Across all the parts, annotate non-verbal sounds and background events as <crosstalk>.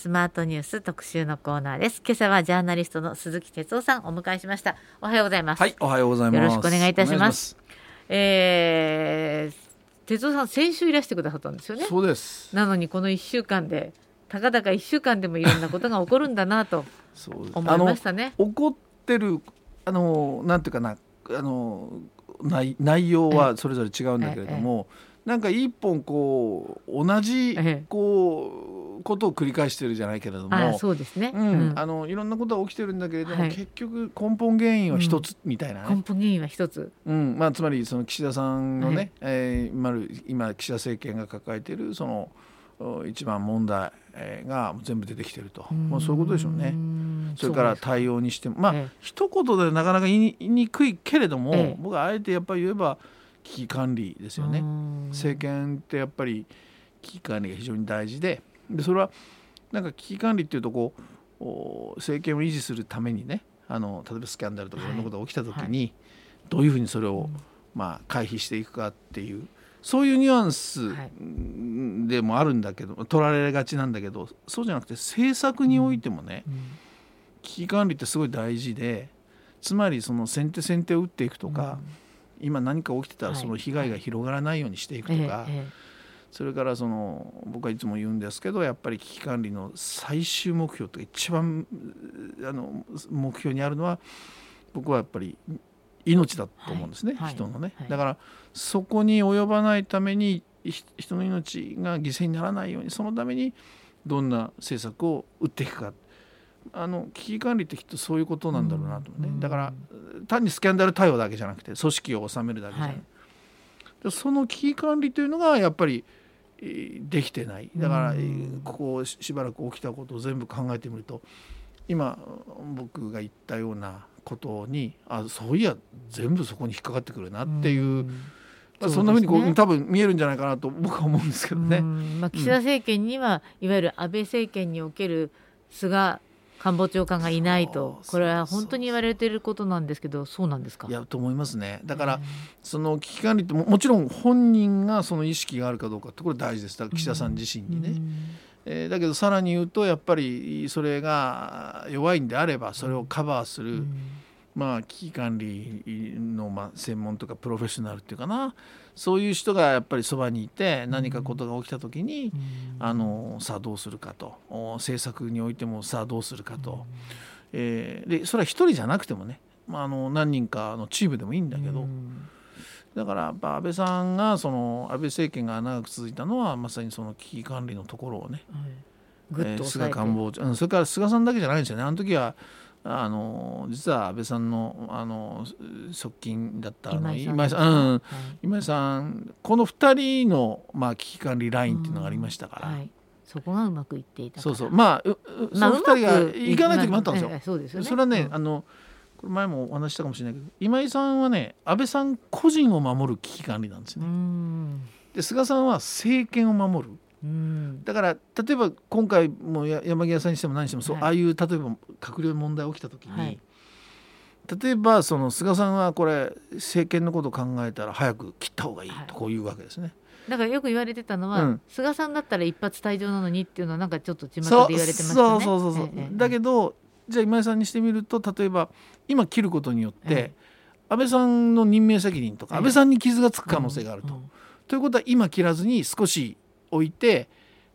スマートニュース特集のコーナーです。今朝はジャーナリストの鈴木哲夫さんお迎えしました。おはようございます。はいおはようございます。よろしくお願いいたします。えー、哲夫さん先週いらしてくださったんですよね。そうです。なのにこの1週間でたかだか1週間でもいろんなことが起こるんだなと <laughs> 思いましたね。怒ってるあのなんていうかなあの内内容はそれぞれ違うんだけれども、なんか一本こう同じこうことを繰り返してるじゃないけれどもそうですね、うんあのいろんなことが起きてるんだけれども、結局根本原因は一つみたいな、根本原因は一つ、うん。まあ、つまりその岸田さんのね、はえ今今岸田政権が抱えているその一番問題が全部出てきてると、まあ、そういうことでしょうね。それから対応にしても。まあ、ええ、一言でなかなか言いにくいけれども、え、僕はあえてやっぱり言えば危機管理ですよね。政権ってやっぱり危機管理が非常に大事ででそれはなんか危機管理っていうとこう政権を維持するためにねあの例えばスキャンダルとかい。ろんなことが起きた時に、はい、どういうふうにそれを、まあ、回避していくかっていうそういうニュアンスでもあるんだけど、取られがちなんだけどそうじゃなくて政策においてもね、危機管理ってすごい大事でつまりその先手先手を打っていくとか、うん、今何か起きてたらその被害が広がらないようにしていくとか、それからその僕はいつも言うんですけどやっぱり危機管理の最終目標と一番あの目標にあるのは僕はやっぱり命だと思うんですね、はい、人のね、はい、だからそこに及ばないために人の命が犠牲にならないようにそのためにどんな政策を打っていくか。あの危機管理ってきっとそういうことなんだろうなとね、うん、だから単にスキャンダル対応だけじゃなくて組織を治めるだけじゃない、はい、その危機管理というのがやっぱりできてないだからここしばらく起きたことを全部考えてみると今僕が言ったようなことにあそういや全部そこに引っかかってくるなっていう。うんそんなふうにこう、ね、多分見えるんじゃないかなと僕は思うんですけどね。まあ、岸田政権には、うん、いわゆる安倍政権における菅官房長官がいないと。これは本当に言われていることなんですけどそうなんですか？いやと思いますね。だから、その危機管理ってももちろん本人がその意識があるかどうかってこれ大事です。だから岸田さん自身にね。うん。えー、だけどさらに言うとやっぱりそれが弱いんであればそれをカバーする、うん。まあ、危機管理の、まあ、専門とかプロフェッショナルっていうかなそういう人がやっぱりそばにいて何かことが起きた時に、うん、あのさあどうするかと。政策においてもさあどうするかと、うん、えー、でそれは一人じゃなくてもね、まあ、あの何人かのチームでもいいんだけど。うん。だからやっぱ安倍さんがその安倍政権が長く続いたのはまさにその危機管理のところをね、はい。えー、菅官房長それから菅さんだけじゃないんですよね。あの時はあの実は安倍さんのあの側近だった今井さん、うん、今井さんこの2人の、まあ、危機管理ラインっていうのがありましたから。はい、そこがうまくいっていたそうそう。まあう、まあ、その2人が行かない時もあったんですよ。そうですよね。それはね、うん、あのこれ前もお話したかもしれないけど今井さんはね安倍さん個人を守る危機管理なんですね。で菅さんは政権を守る。だから例えば今回も山際さんにしても何にしてもそう、はい、ああいう例えば閣僚問題起きた時に、はい、例えばその菅さんはこれ政権のことを考えたら早く切った方がいいとこういうわけですね。だからよく言われてたのは、うん、菅さんだったら一発退場なのにっていうのはなんかちょっと巷で言われてましたね。そうそうそうそう、ええ、だけどじゃあ今井さんにしてみると例えば今切ることによって、え、安倍さんの任命責任とか、安倍さんに傷がつく可能性があると。うんうん、ということは今切らずに少し置いて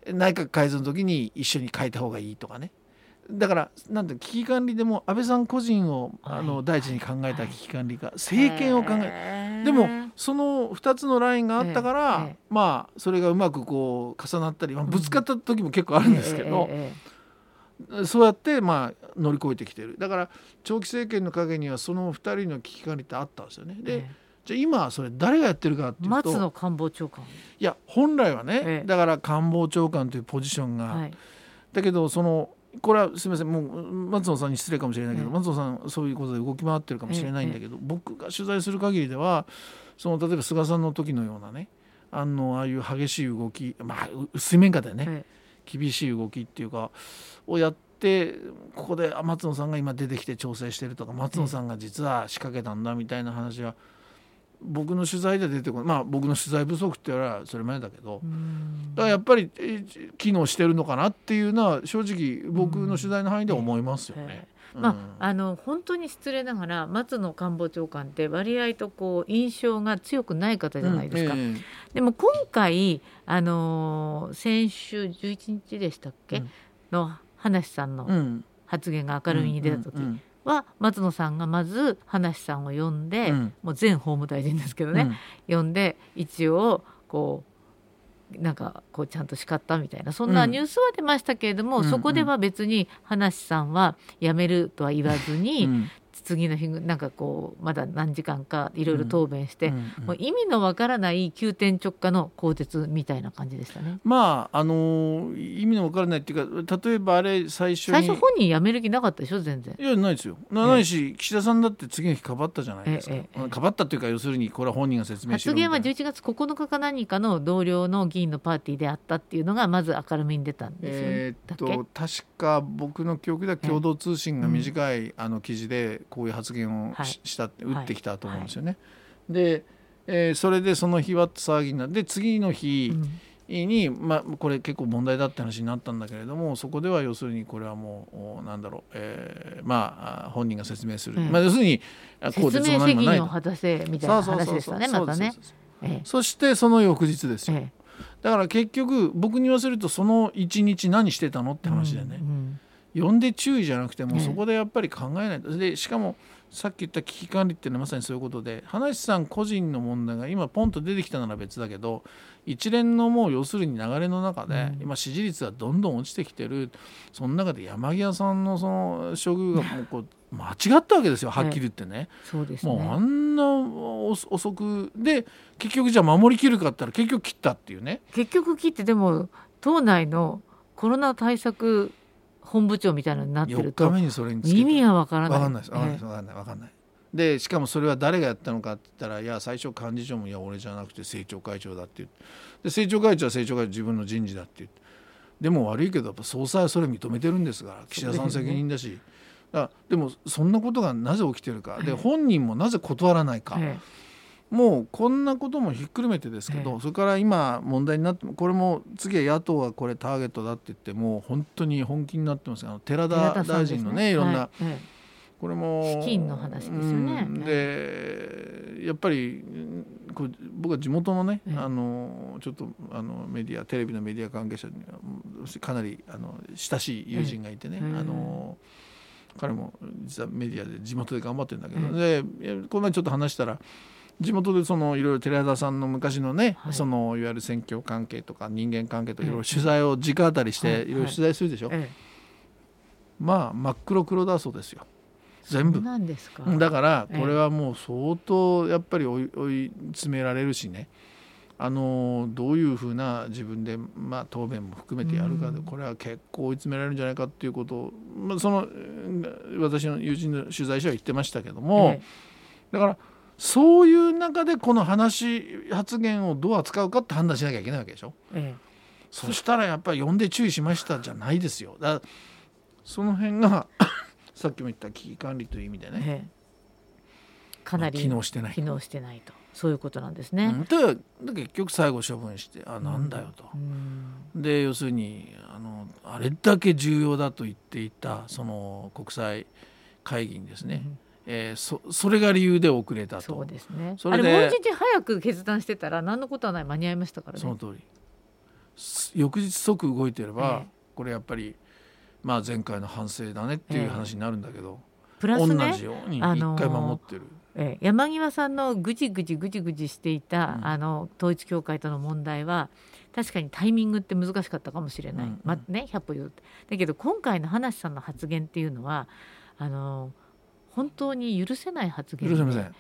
内閣改造の時に一緒に変えた方がいいとかね。だからなんて危機管理でも安倍さん個人をあの第一に考えた危機管理か、政権を考えでもその2つのラインがあったから、まあそれがうまくこう重なったり、まあ、ぶつかった時も結構あるんですけど、そうやってまあ乗り越えてきてる。だから長期政権の陰にはその2人の危機管理ってあったんですよね。で、じゃあ今それ誰がやってるかっていうと松野官房長官。いや本来はね、ええ、だから官房長官というポジションが、はい、だけどそのこれはすみませんもう松野さんに失礼かもしれないけど、え、松野さんそういうことで動き回ってるかもしれないんだけど、僕が取材する限りではその例えば菅さんの時のようなねあのああいう激しい動きまあ水面下でね、厳しい動きっていうかをやってここで松野さんが今出てきて調整してるとか松野さんが実は仕掛けたんだみたいな話は。僕の取材では出てこない。まあ僕の取材不足って言われそれ前だけど。うん。だからやっぱりえ機能してるのかなっていうのは正直僕の取材の範囲では思いますよね。まうん。あ、あの本当に失礼ながら松野官房長官って割合とこう印象が強くない方じゃないですか。うん。えでも今回、あのー先週11日でしたっけ、うん。の葉梨さんの発言が明るみに出た時。うんは、松野さんがまず葉梨さんを呼んで、うん。もう前法務大臣ですけどね、呼んで一応こうなんかこうちゃんと叱ったみたいなそんなうん。ニュースは出ましたけれども、うん。そこでは別に葉梨さんは辞めるとは言わずうに、ん次の日なんかこうまだ何時間かいろいろ答弁して、うんうんもう意味のわからない急転直下の更迭みたいな感じでしたね。まああのー意味のわからないっていうか例えばあれ最初に最初本人辞める気なかったでしょ全然。いやないですよ。ないし、岸田さんだって次の日かばったじゃないですか。かばったっていうか要するにこれは本人が説明し発言はろみたいな。11月9日か何かの同僚の議員のパーティーであったっていうのがまず明るみに出たんですよね。えーっと確か僕の記憶では共同通信が短い、あの記事でこういう発言をし,、はい。したって打ってきたと思うんですよね。で、えーそれでその日は騒ぎになって次の日うん。に、まあ、これ結構問題だって話になったんだけれどもそこでは要するにこれはもうおなんだろう、えーまああ本人が説明する、うん。まあ、要するにあ更説迭明責任をも何もないと。果たせみたいな話でしたねまたね。ええ。そしてその翌日ですよ、えだから結局僕に言わせるとその一日何してたのってえ話でね。う、ん呼んで注意じゃなくてもええそこでやっぱり考えないとでしかもさっき言った危機管理っていうのはまさにそういうことで花石さん個人の問題が今ポンと出てきたなら別だけど一連のもう要するに流れの中で、うん今支持率がどんどん落ちてきてるその中で山際さんのその処遇がもうこう間違ったわけですよはっきり言ってね。そうですもうあね。んな遅遅くで結局じゃあ守りきるかったら結局切ったっていうね。結局切ってでも党内のコロナ対策本部長みたいなのになって4ると日目にそれにつけて意味はわからない。わかんないです。わかんないです。わかんない。わかんない。でしかもそれは誰がやったのかって言ったらいや最初幹事長もいや俺じゃなくて政調会長だって言ってで政調会長は政調会長自分の人事だって言ってでも悪いけどやっぱ総裁はそれ認めてるんですから岸田さん責任だしだからでもそんなことがなぜ起きてるかではい本人もなぜ断らないか、えもうこんなこともひっくるめてですけど、ええ。それから今問題になってこれも次は野党がこれターゲットだって言ってもう本当に本気になってます。あの寺え田大臣のねい。ろんな、はいえ。これも資金の話ですよね。うん。でやっぱりうんこう僕は地元のね、ええ。あのちょっとあのメディアテレビのメディア関係者にかなりあの親しい友人がいてね、ええ。あの彼も実はメディアで地元で頑張ってるんだけど、でこの前ちょっと話したら地元でそのいろいろ寺田さんの昔のね、はい。そのいわゆる選挙関係とか人間関係とかいろいろ取材を直当たりしはい。ていろいろ取材するでしょ、ええまあ真っ黒黒だそうですよ。全部。そうなんですか。だからええ。これはもう相当やっぱり追い追い詰められるしね。あのどういうふうな自分で、まあ、答弁も含めてやるかでうん。これは結構追い詰められるんじゃないかっていうことを、まあ、そのうん私の友人の取材者は言ってましたけども、え。だからそういう中でこの話発言をどう扱うかって判断しなきゃいけないわけでしょ。ええ。そしたらやっぱり呼んで注意しましたじゃないですよ。だその辺が <coughs> さっきも言った危機管理という意味でね、ええ。かなり機能してない。機能してないと。そういうことなんですね。うん、で結局最後処分してあなんだよと、うん。で要するにあのあれだけ重要だと言っていたその国際会議にですね、えーそそれが理由で遅れたと。そうですね。それであれもう一日早く決断してたら何のことはない間に合いましたからね。その通り。す翌日即動いてれば、ええ。これやっぱり、まあ、前回の反省だねっていう話になるんだけど、プラ同スねじように一あのー回守ってる、ええ山際さんのぐじぐじぐじぐじしていた、うん。あの統一教会との問題は確かにタイミングって難しかったかもしれない、うんまね、100歩言うとだけど今回の葉梨さんの発言っていうのはあの本当に許せない発言で許せません。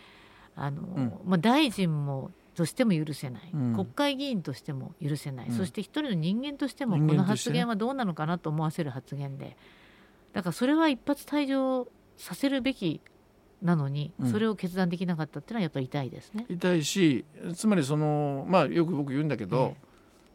あの、ん。まあ、大臣もとしても許せない、うん。国会議員としても許せない、うん。そして一人の人間としても人この発言はどうなのかなと思わせる発言で。だからそれは一発退場させるべきなのに、うん。それを決断できなかったっていうのはやっぱり痛いですね。痛いしつまりそのまあよく僕言うんだけど、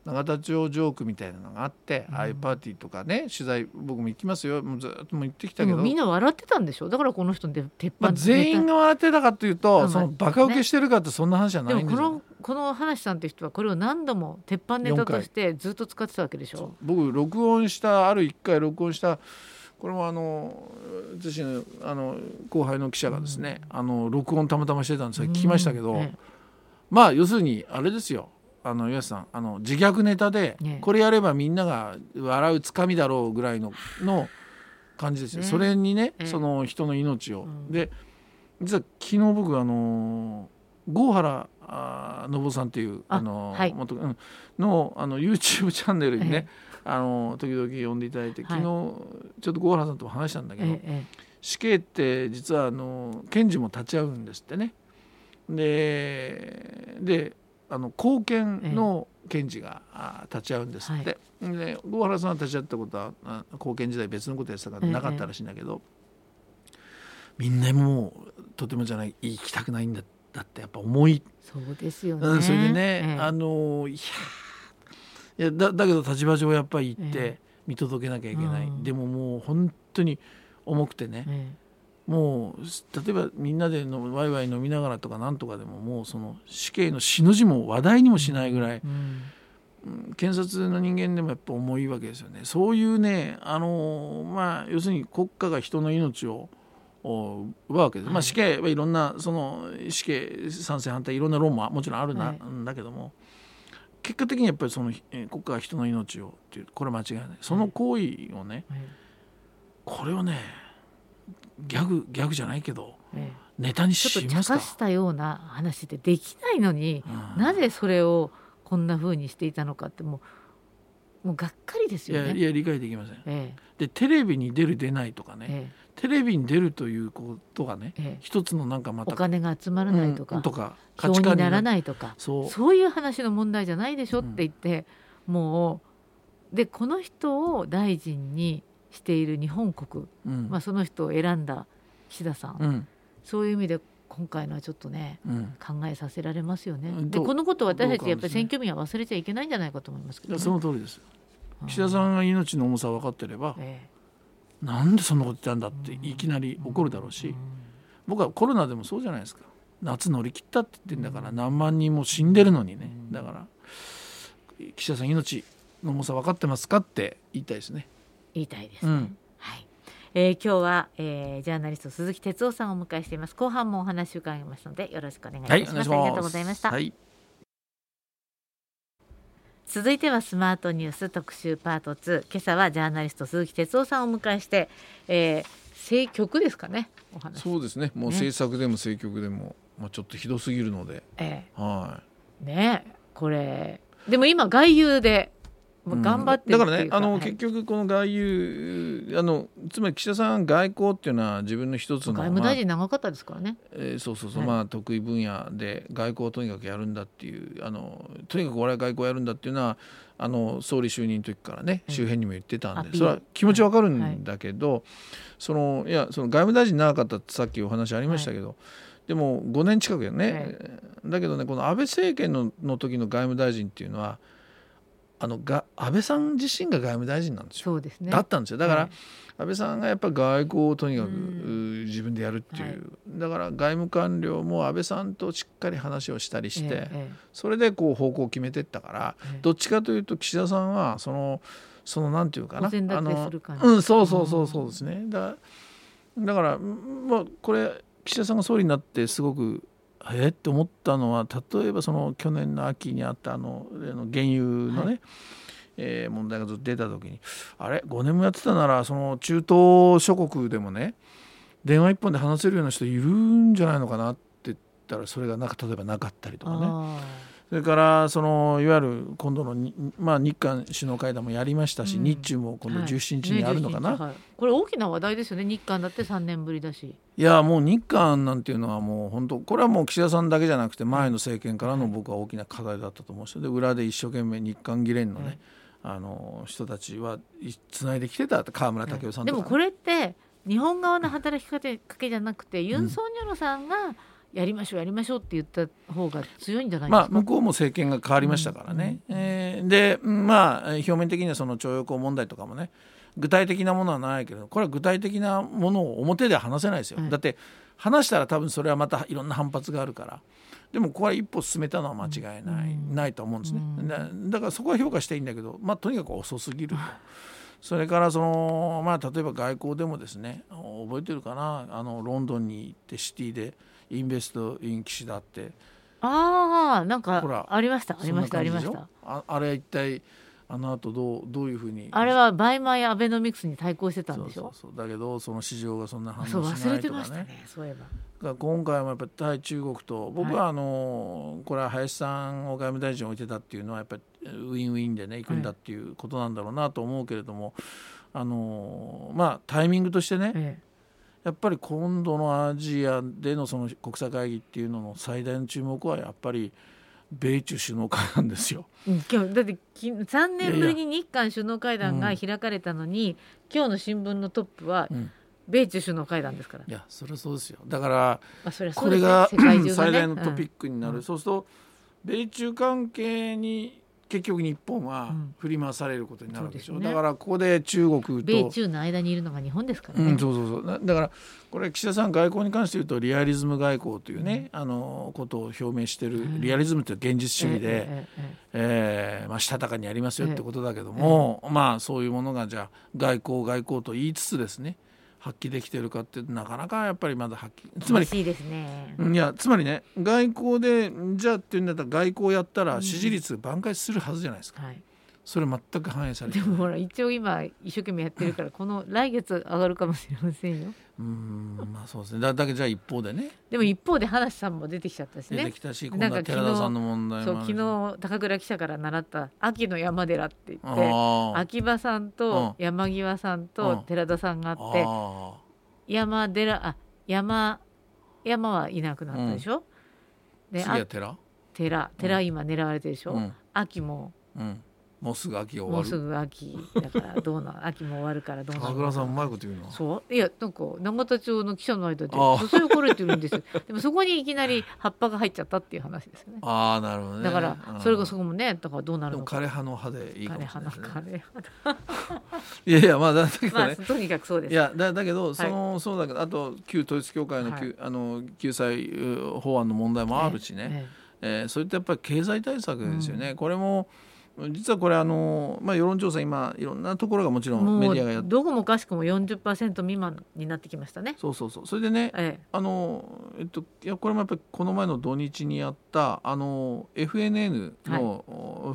永田町ジョークみたいなのがあって、ああいうパーティーとかね取材僕も行きますよ。もうずっともう行ってきたけど。でもみんな笑ってたんでしょ？だからこの人で鉄板まあ、全員が笑ってたかというと、まあそのバカ受けしてるかってそんな話じゃなでもこいんですよ、のこの話さんって人はこれを何度も鉄板ネタとしてずっと使ってたわけでしょ？僕録音したある1回録音したこれもあの私のあの後輩の記者がですね、あの録音たまたましてたんですよ。聞きましたけど、うんえ。まあ要するにあれですよあの岩瀬さんあの自虐ネタで、ねこれやればみんなが笑うつかみだろうぐらいのの感じですよ、ね。それにね、ええ。その人の命を、うん。で実は昨日僕あの郷原信夫さんっていうああの、はい。元うんのあの YouTube チャンネルにね、えあの時々呼んでいただいてはい。昨日ちょっと郷原さんとも話したんだけど、ええ。死刑って実はあの検事も立ち会うんですってね。でであの貢献の検事があ立ち会うんですって。で郷原さんは立ち会ったことはあ貢献時代別のことやってたからええ。なかったらしいんだけど、みんなもうとてもじゃない行きたくないんだだってやっぱ思い、そうですよね、うん、それでね、ええ。あのいやいやだだけど立場上やっぱり行ってえ見届けなきゃいけない、うん。でももう本当に重くてね、えもう例えばみんなでのワイワイ飲みながらとかなんとかでももうその死刑の死の字も話題にもしないぐらいえ、うん。うん検察の人間でもやっぱ重いわけですよね。そういうねあのまあ要するに国家が人の命をお奪うわけです、はい。まあ死刑はいろんなその死刑賛成反対いろんな論ももちろんあるな、はい。んだけども結果的にやっぱりそのえー国家が人の命をっていうこれは間違いない。その行為をねえこれをねギャグギャグじゃないけどええ。ネタにえちょっと茶しますか化したような話ってできないのに、うん。なぜそれをこんな風にしていたのかってもうもうがっかりですいよね。やいや理解できません。えでテレビに出る出ないとかね、ええ。テレビに出るということがね一つのなんかまたお金が集まらないとか、うんとか票にならいないとかそうそういう話の問題じゃないでしょって言って、もうでこの人を大臣にしている日本国、うん。まあ、その人を選んだ岸田さん、うん。そういう意味で今回のはちょっとねうん。考えさせられますよね。でこのことを私たちやっぱり選挙民は忘れちゃいけないんじゃないかと思いますけど、ね、その通りです。うん。岸田さんが命の重さ分かってればえなんでそんなこと言ったんだっていきなりえ怒るだろうしん。僕はコロナでもそうじゃないですか。夏乗り切ったって言ってんだから何万人も死んでるのにね。うん。だから岸田さん命の重さ分かってますかって言いたいですね言いたいですね。うん。はい。えー今日は、えージャーナリスト鈴木哲夫さんをお迎えしています。後半もお話を伺いますのでよろしくお願いいたします。ありがとうございました。はい。続いてはスマートニュース特集パート2今朝はジャーナリスト鈴木哲夫さんをお迎えして、えー、政局ですかねお話。そうですね。もうね。政策でも政局でも、まあ、ちょっとひどすぎるので、えはーねこれ。でも今外遊で頑張ってるだからねあの、はい。結局この外遊あのつまり岸田さん外交っていうのは自分の一つの外務大臣長かったですからね、まあえーそうそうそう、はい。まあ得意分野で外交をとにかくやるんだっていうあのとにかく俺は外交やるんだっていうのはあの総理就任の時からねうん。周辺にも言ってたんで、それは気持ちわかるんだけど、そのいやその外務大臣長かったってさっきお話ありましたけど、でも5年近くよね、はい。だけどねこの安倍政権のの時の外務大臣っていうのはあのが安倍さん自身が外務大臣なんですよ。そうですね。だったんですよ。だから、はい。安倍さんがやっぱり外交をとにかく、うん。自分でやるっていう、はい。だから外務官僚も安倍さんとしっかり話をしたりして、ええそれでこう方向を決めてったからええ。どっちかというと岸田さんはそのそのなんていうかなあのうんそうそうそうそうですね。だだからうんまあこれ岸田さんが総理になってすごくえって思ったのは例えばその去年の秋にあったあの原油のね、はえー問題がずっと出た時にあれ？5年もやってたならその中東諸国でもね電話一本で話せるような人いるんじゃないのかなって言ったらそれがなんか例えばなかったりとかね。あそれからそのいわゆる今度のに、まあ、日韓首脳会談もやりましたし、うん。日中も今度はい。17日にあるのかな、ね17はい。これ大きな話題ですよね。日韓だって3年ぶりだし。いやもう日韓なんていうのはもう本当これはもう岸田さんだけじゃなくて前の政権からの僕は大きな課題だったと思うんですよ。で裏で一生懸命日韓議連のね、はい。あの人たちはいつないできてた河村武雄さんとか。ね、でもこれって日本側の働きかけじゃなくて、ユン・ソンニョルさんがやりましょうやりましょうって言った方が強いんじゃないですか、まあ向こうも政権が変わりましたからね、うん。えーーでまあ表面的にはその徴用工問題とかもね具体的なものはないけどこれは具体的なものを表では話せないですよ、うんだって話したら多分それはまたいろんな反発があるから。でもここは一歩進めたのは間違いない、うん。ないと思うんですね、うん。だだからそこは評価していいんだけど、まあ、とにかく遅すぎる。と。それからその、まあ、例えば外交でもですね覚えてるかな？あのロンドンに行ってシティでInvest in 岸田って。ああなんほらかありましたありましたありました。ああれは一体あの後どうどういうふうに？あれは buy my アベノミクスに対抗してたんでしょ？そうそうそう。だけどその市場がそんな反応しそう忘れてないとかねましたねそういえば。が今回もやっぱり対中国と僕はあの、これは林さんを外務大臣を置いてたっていうのはやっぱりウィンウィンでね行くんだっていうことなんだろうなと思うけれども、あのまあタイミングとしてねえやっぱり今度のアジアでのその国際会議っていうのの最大の注目はやっぱり米中首脳会なんですよ。えうん今日だってき3年ぶりに日韓首脳会談が開かれたのに今日の新聞のトップはうん。米中首脳会談ですから、いやそれはそうですよ。だからまあ、それはそうね。これが、ね、最大のトピックになる、うんそうすると米中関係に結局日本はうん。振り回されることになるわけでしょ、そうですね。だからここで中国と米中の間にいるのが日本ですからね、うん、そうそうそう。だだからこれ岸田さん外交に関して言うとリアリズム外交というね、あのことを表明してる、うん。リアリズムって現実主義で、ええええーまあ、したたかにやりますよってことだけども、まあそういうものがじゃあ外交外交と言いつつですね発揮できてるかってなかなかやっぱりまだ発揮えつまりいですね、いやつまりね外交でじゃあっていうんだったら外交やったら支持率挽回するはずじゃないですか、はい、それ全く反映されてでもほら一応今一生懸命やってるからこの来月上がるかもしれませんよ。うーんまあそうですね。だだけどじゃあ一方でね。でも一方で話さんも出てきちゃったし出てねきたし、なんか今度は寺田さんの問題そうもある昨し日高倉記者から習った秋の山寺って言って秋葉さんと山際さんうん。と寺田さんがあってあ山寺あ山山はいなくなったでしょ、ーであ次は寺？寺。寺今狙われてるでしょ、うん。秋もうんもうすぐ秋が終もうすわるぐ秋だからどうな秋も終わるからどうな高倉さんうまいこと言うなそう。いやなんか永田町の記者の間でああ女性怒られてるんですよ。<laughs> でもそこにいきなり葉っぱが入っちゃったっていう話ですよね。ああなるほどね。だからうん。それがそこもねだからどうなるのか。枯葉の葉でいいか枯もしれないね。葉の枯葉。<laughs> いやいやまあだだけどね、まあとにかくそうです。いやだだけどその、そうだけどあと旧統一教会の,、はい。あの救済う法案の問題もあるしね、ええ。ーそれってやっぱり経済対策ですよね、これも実はこれあの、まあ、世論調査今いろんなところがもちえろんメもディアがやって。うどこもかしくも40%未満になってきましたね。そうそうそう。それでねえあのえっといやこれもやっぱりこの前の土日にやったあの FNN の、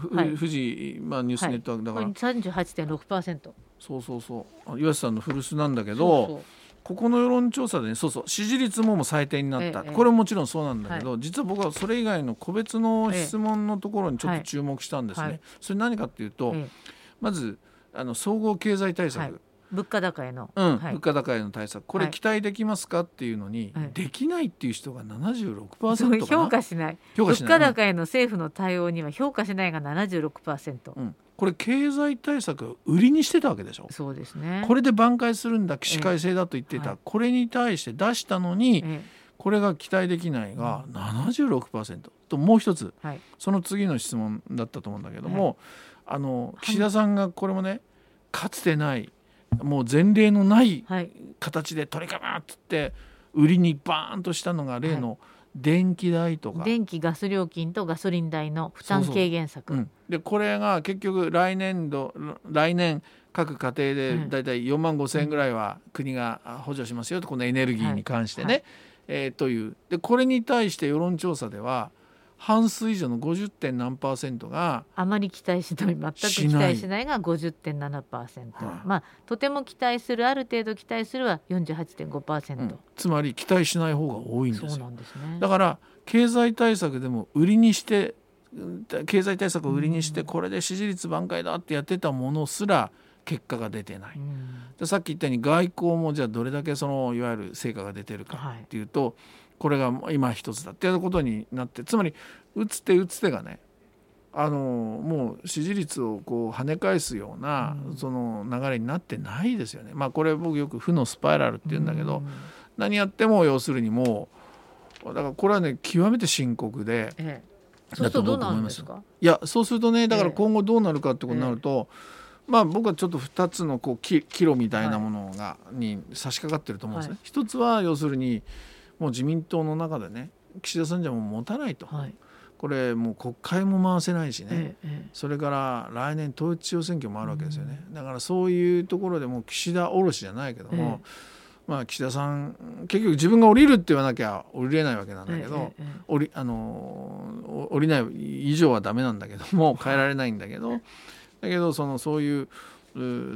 ふはい。フジ、まあ、ニュースネットワークだから、えこれ38.6%そうそうそう。あ岩瀬さんの古巣なんだけどそうそうここの世論調査でねそうそう支持率ももう最低になった、ええこれももちろんそうなんだけど、実は僕はそれ以外の個別の質問のところにちょっと注目したんですね。はい。はいそれ何かっていうと、ええ。まずあの総合経済対策、はい。物価高への、うんはい。物価高への対策。これはい。期待できますかっていうのに、はい。できないっていう人がそう76%かな？評価しない。評価しない物価高への政府の対応には評価しないが76%、うんうんこれ経済対策を売りにしてたわけでしょ。そうですね。これで挽回するんだ起死回生だと言ってた、はいこれに対して出したのに、えこれが期待できないが76%ともう一つえはい。その次の質問だったと思うんだけども、あの岸田さんがこれもねかつてないもう前例のないはい。形で取り組むっつって売りにバーンとしたのが例の電気代とか。電気ガス料金とガソリン代の負担軽減策。うん、でこれが結局来年度来年各家庭でうん。だいたい4万5千円ぐらいは国があ補助しますよとこのエネルギーに関してね。はいはい。えーという。でこれに対して世論調査では半数以上の 50. 点何パーセントがあまり期待しない全く期しない。待しないが50.7%、はい。まあとても期待するある程度期待するは48.5%、うん。つまり期待しない方が多いんですそうよなんですね。だから経済対策でも売りにしてうん経済対策を売りにしてこれで支持率挽回だってやってたものすら結果が出てない。うん。でさっき言ったように外交もじゃあどれだけそのいわゆる成果が出てるかはいっていうと、これが今一つだっていうことになってつまり打つ手打つ手がねあのもう支持率をこう跳ね返すようなうん。その流れになってないですよね。まあこれ僕よく負のスパイラルって言うんだけど、うん。何やっても要するにもうだからこれはね極めて深刻でえそうするとどうなるんですか？いやそうするとねだから今後どうなるかってことになると、えー、まあ僕はちょっと2つのこう岐路みたいなものが、はい、に差し掛かってると思うんですね。はい、一つは要するにもう自民党の中でね岸田さんじゃもう持たないと、はい、これもう国会も回せないしね、ええ、それから来年統一地方選挙もあるわけですよね、うん、だからそういうところでも岸田おろしじゃないけども、え、まあ、岸田さん結局自分が降りるって言わなきゃ降りれないわけなんだけど、降りあの降りない以上はダメなんだけども変えられないんだけど。だけどそのそういう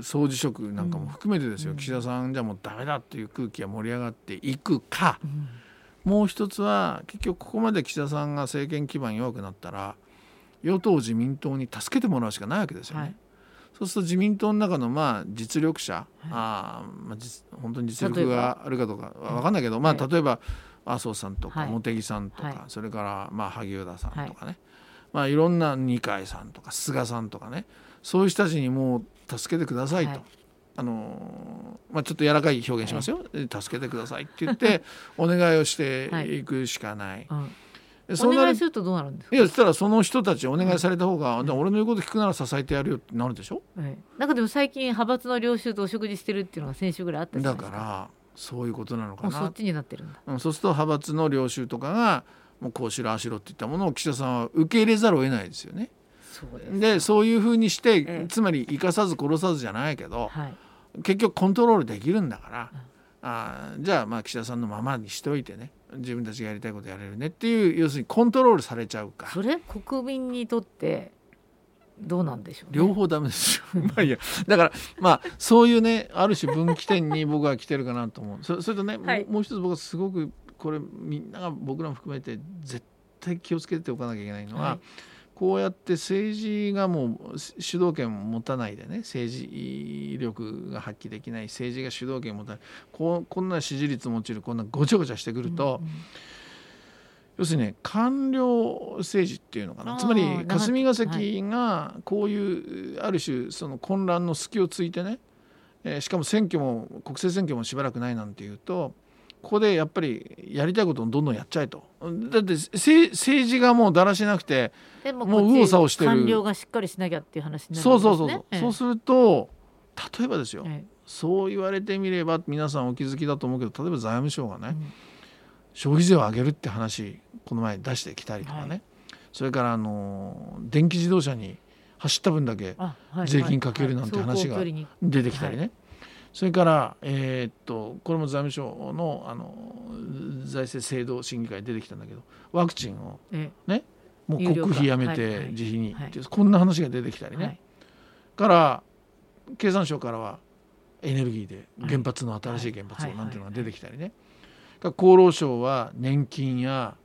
総辞職なんかも含めてですよ、うん、岸田さんじゃもうダメだっていう空気が盛り上がっていくか。うん。もう一つは結局ここまで岸田さんが政権基盤弱くなったら与党自民党に助けてもらうしかないわけですよね。はい、そうすると自民党の中のまあ実力者、はい、あまあ、本当に実力があるかどうか分かんないけど、まあ、例えば麻生さんとか茂木さんとか、それからまあ萩生田さんとかね、まあ、いろんな二階さんとか菅さんとかね。そういう人たちにもう助けてくださいと。あのまあ、ちょっと柔らかい表現しますよ、はい、助けてくださいって言って <laughs> お願いをしていくしかない。はいうん、そお願いするとどうなるんですか？いやそしたらその人たちお願いされた方が、うん、俺の言うこと聞くなら支えてやるよってなるでしょ、はい、なんかでも最近派閥の領袖とお食事してるっていうのが先週ぐらいあったじゃないですか。だからそういうことなのかな。そっちになってるんだ、うん、そうすると派閥の領袖とかがもうこうしろああしろっていったものを岸田さんは受け入れざるを得ないですよね。そうでそういうふうにして、ええ、つまり生かさず殺さずじゃないけど、はい。結局コントロールできるんだから、あじゃあまあ岸田さんのままにしておいてね自分たちがやりたいことやれるねっていう要するにコントロールされちゃうか。それ国民にとってどうなんでしょう、ね、両方ダメですよ。<laughs> まあいいやだからまあそういうねある種分岐点に僕は来てるかなと思う。そそれとね、はい、もう一つ僕はすごくこれみんなが僕らも含めて絶対気をつけておかなきゃいけないのは、はいこうやって政治がもう主導権を持たないでね政治力が発揮できない政治が主導権を持たないここんな支持率も落ちるこんなごちゃごちゃしてくると、うんうん、要するにね官僚政治っていうのかなつまり霞が関がこういう、ある種その混乱の隙をついてね、えー、しかも選挙も国政選挙もしばらくないなんていうと。ここでやっぱりやりたいことをどんどんやっちゃえと。だって政治がもうだらしなくてもう右往左往してる。官僚がしっかりしなきゃっていう話になる、ね、そうそうそうそう、ええ、そうすると例えばですよ、え、そう言われてみれば皆さんお気づきだと思うけど例えば財務省がね、うん、消費税を上げるって話この前出してきたりとかね、はい、それからあの電気自動車に走った分だけ税金かけるなんて話が出てきたりね、それから、えー、っとこれも財務省のあの財政制度審議会出てきたんだけどワクチンをね、もう国費やめて自費に、はいはい、こんな話が出てきたりね、はい、から経産省からはエネルギーで原発の新しい原発をなんていうのが出てきたりね、厚労省は年金や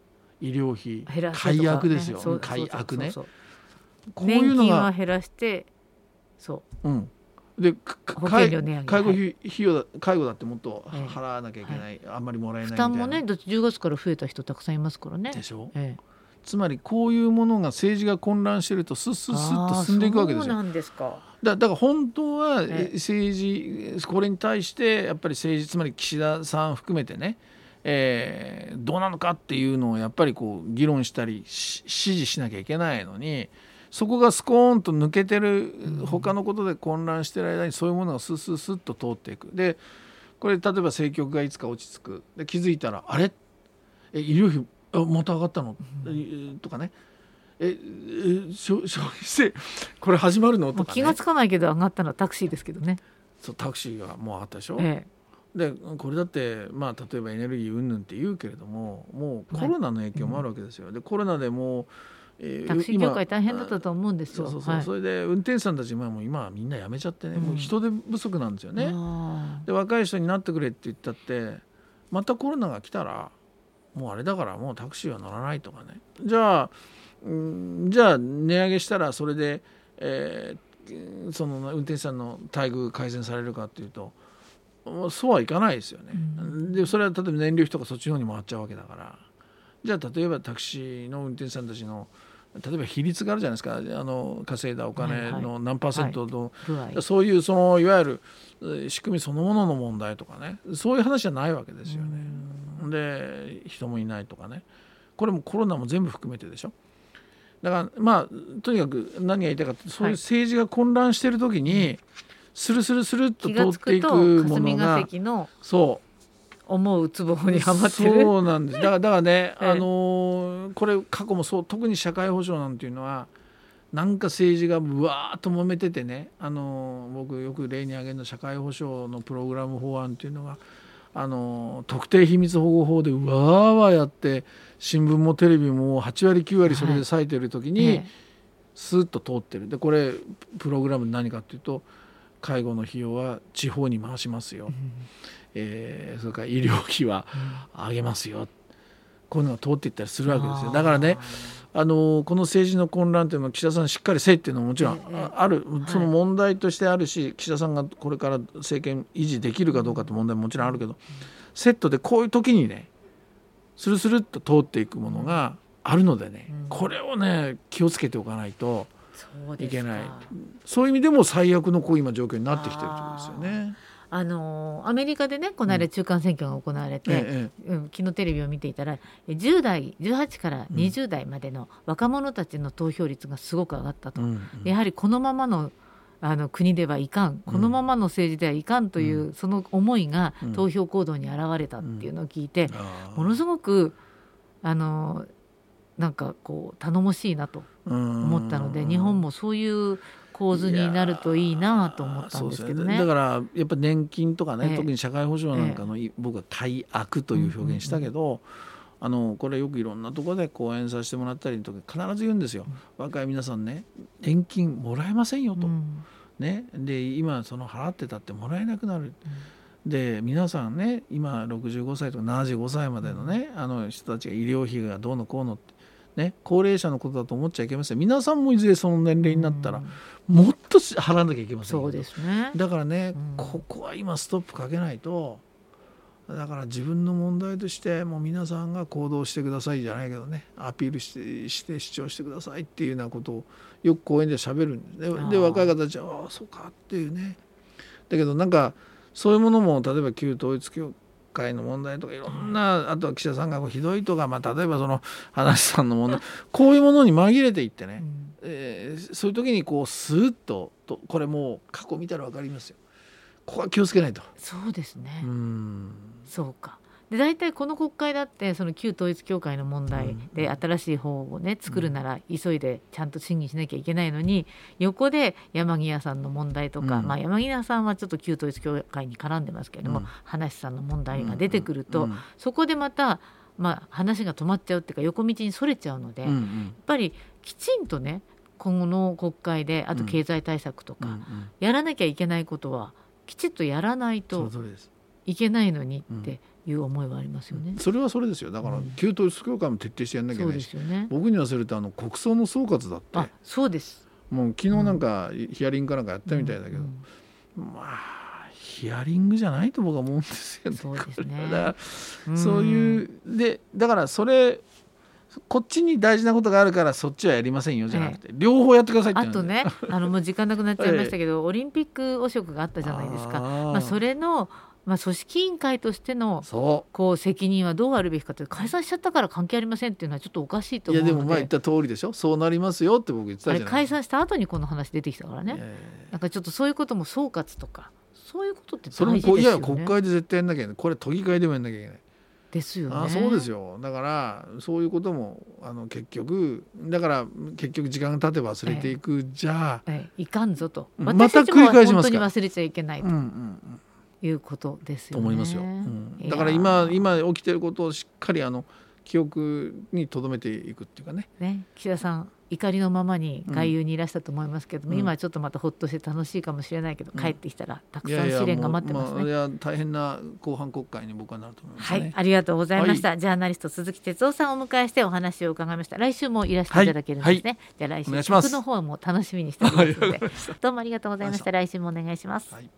医療費解約ですよ、ね、解約ね。こういうのが減らしてそう、うん、で介護費用だ介護だってもっと払わなきゃいけない、あんまりもらえないみたいな。負担もねだって10月から増えた人たくさんいますからね。でしょ、ええ、つまりこういうものが政治が混乱してるとスッスッスッと進んでいくわけですよ。なんですか。だだから本当は政治これに対してやっぱり政治つまり岸田さん含めてねえー、どうなのかっていうのをやっぱりこう議論したり支持しなきゃいけないのにそこがスコーンと抜けてる他のことで混乱してる間にそういうものがスッスッスッと通っていく。でこれ例えば政局がいつか落ち着く。で気づいたらあれ？え医療費あまた上がったの、うん、とかね。え消費税これ始まるの？とか、ね、気が付かないけど上がったのはタクシーですけどね。そうタクシーがもうあったでしょ、ええ、でこれだってまあ例えばエネルギー云々って言うけれどももうコロナの影響もあるわけですよ、はい、でコロナでもうえー、タクシー業界大変だったと思うんですよ。そうそうそう、はい、それで運転手さんたちも今はみんな辞めちゃってね、うん、もう人手不足なんですよね。で若い人になってくれって言ったってまたコロナが来たらもうあれだからもうタクシーは乗らないとかねじゃあ、うん、じゃあ値上げしたらそれで、えー、その運転手さんの待遇改善されるかっていうとそうはいかないですよね。うん、でそれは例えば燃料費とかそっちの方に回っちゃうわけだから。じゃあ例えばタクシーの運転手さんたちの例えば比率があるじゃないですか。あの稼いだお金の何パーセントの、はい。はい、そういうそのいわゆる仕組みそのものの問題とかね。そういう話じゃないわけですよね。で人もいないとかね。これもコロナも全部含めてでしょ。だからまあとにかく何が言いたいかってそういう政治が混乱してる時に、スルスルスルっと通っていくものがそう思うツボにはまってる？そうなんです。だからだからね、<laughs> あのー、これ過去もそう特に社会保障なんていうのはなんか政治がぶわーっと揉めててね、あのー、僕よく例に挙げるの社会保障のプログラム法案っていうのがあの特定秘密保護法でうわーわーやって新聞もテレビも8割9割それで割いてる時に、スーッと通ってる。でこれプログラム何かっていうと介護の費用は地方に回しますよ、うん、えー、それから医療費は上げますよ、うん、こういうのが通っていったりするわけですよ。だからねあのこの政治の混乱というのは岸田さんしっかりせいっていうのはもちろんある、その問題としてあるし、岸田さんがこれから政権維持できるかどうかって問題ももちろんあるけどセットでこういう時にねスルスルっと通っていくものがあるのでね、これをね気をつけておかないといけない。そういう意味でも最悪のこう今状況になってきてるということですよね。あのアメリカでねこの間中間選挙が行われて、うんうん、昨日テレビを見ていたら10代18から20代までの若者たちの投票率がすごく上がったと、うんうん、やはりこのままのあの国ではいかん。このままの政治ではいかんという、その思いが投票行動に現れたっていうのを聞いて、ものすごくあのなんかこう頼もしいなと思ったので日本もそういう構図になるといいなと思ったんですけどね、ね、だからやっぱ年金とかね、え特に社会保障なんかの、え、僕は改悪という表現したけど、うんうんうんあのこれよくいろんなところで講演させてもらったりとか必ず言うんですよ、うん、若い皆さんね年金もらえませんよと、うん、ね、で今その払ってたってもらえなくなる、うん、で皆さんね今65歳とか75歳までのねあの人たちが医療費がどうのこうのってね、高齢者のことだと思っちゃいけません。皆さんもいずれその年齢になったら、もっと払わなきゃいけませんそうです、ね、だからね、うん、ここは今ストップかけないとだから自分の問題としてもう皆さんが行動してくださいじゃないけどねアピールしてして主張してくださいっていうようなことをよく講演でしゃべるんですねで若い方たちはああそうかっていうね。だけどなんかそういうものも例えば旧統一教会の問題とかいろんなあとは岸田さんがひどいとか、まあ、例えばその話さんの問題こういうものに紛れていってね、うん、えー、そういう時にこうスーッととこれもう過去見たら分かりますよ。ここは気をつけないと。そうですね。うんそうか。で大体この国会だってその旧統一教会の問題で新しい法をね作るなら急いでちゃんと審議しなきゃいけないのに横で山際さんの問題とか、まあ、山際さんはちょっと旧統一教会に絡んでますけれども、葉梨さんの問題が出てくると、そこでまたまあ、話が止まっちゃうっていうか横道にそれちゃうので、やっぱりきちんとね今後の国会であと経済対策とか、やらなきゃいけないことはきちっとやらないといけないのにっていう思いはありますよね。それはそれですよ。だから、旧統一教会も徹底してやんなきゃいけないし、ね、僕に言わせるとあの国葬の総括だって。そうです。もう昨日なんか、ヒアリングかなんかやったみたいだけど、うんうん、まあヒアリングじゃないと僕は思うんですよね。そうですね。だからそういうでだからそれこっちに大事なことがあるからそっちはやりませんよじゃなくて、ええ、両方やってくださいってあとねあのもう時間なくなっちゃいましたけど、<laughs> え、オリンピック汚職があったじゃないですか。まあ、それのまあ、組織委員会としてのこう責任はどうあるべきかという解散しちゃったから関係ありませんっていうのはちょっとおかしいと思うので。いやでもまあ言った通りでしょそうなりますよって僕言ってたじゃ解散した後にこの話出てきたからね、えー、なんかちょっとそういうことも総括とかそういうことって大事ですよね。それもいや国会で絶対やんなきゃいけない。これ都議会でもやんなきゃいけない。ですよね。あそうですよ。だからそういうこともあの結局だから結局時間が経てば忘れていく、えじゃあ、ええ、いかんぞと。また繰り返します本当に忘れちゃいけないと。うんうんうんいうことですよね。思いますよ。うん、だから今今起きてることをしっかりあの記憶に留めていくっていうかね。ね岸田さん怒りのままに外遊にいらしたと思いますけども、うん、今はちょっとまたほっとして楽しいかもしれないけど、うん、帰ってきたらたくさん試練が待ってますね。いや大変な後半国会に僕はなると思います、ね、はい、ありがとうございました、はい、ジャーナリスト鈴木哲夫さんをお迎えしてお話を伺いました。来週もいらしていただけるんですね。はい、じゃあ来週曲の方も楽しみにしておりますので、どうもありがとうございました。来週もお願いします。はい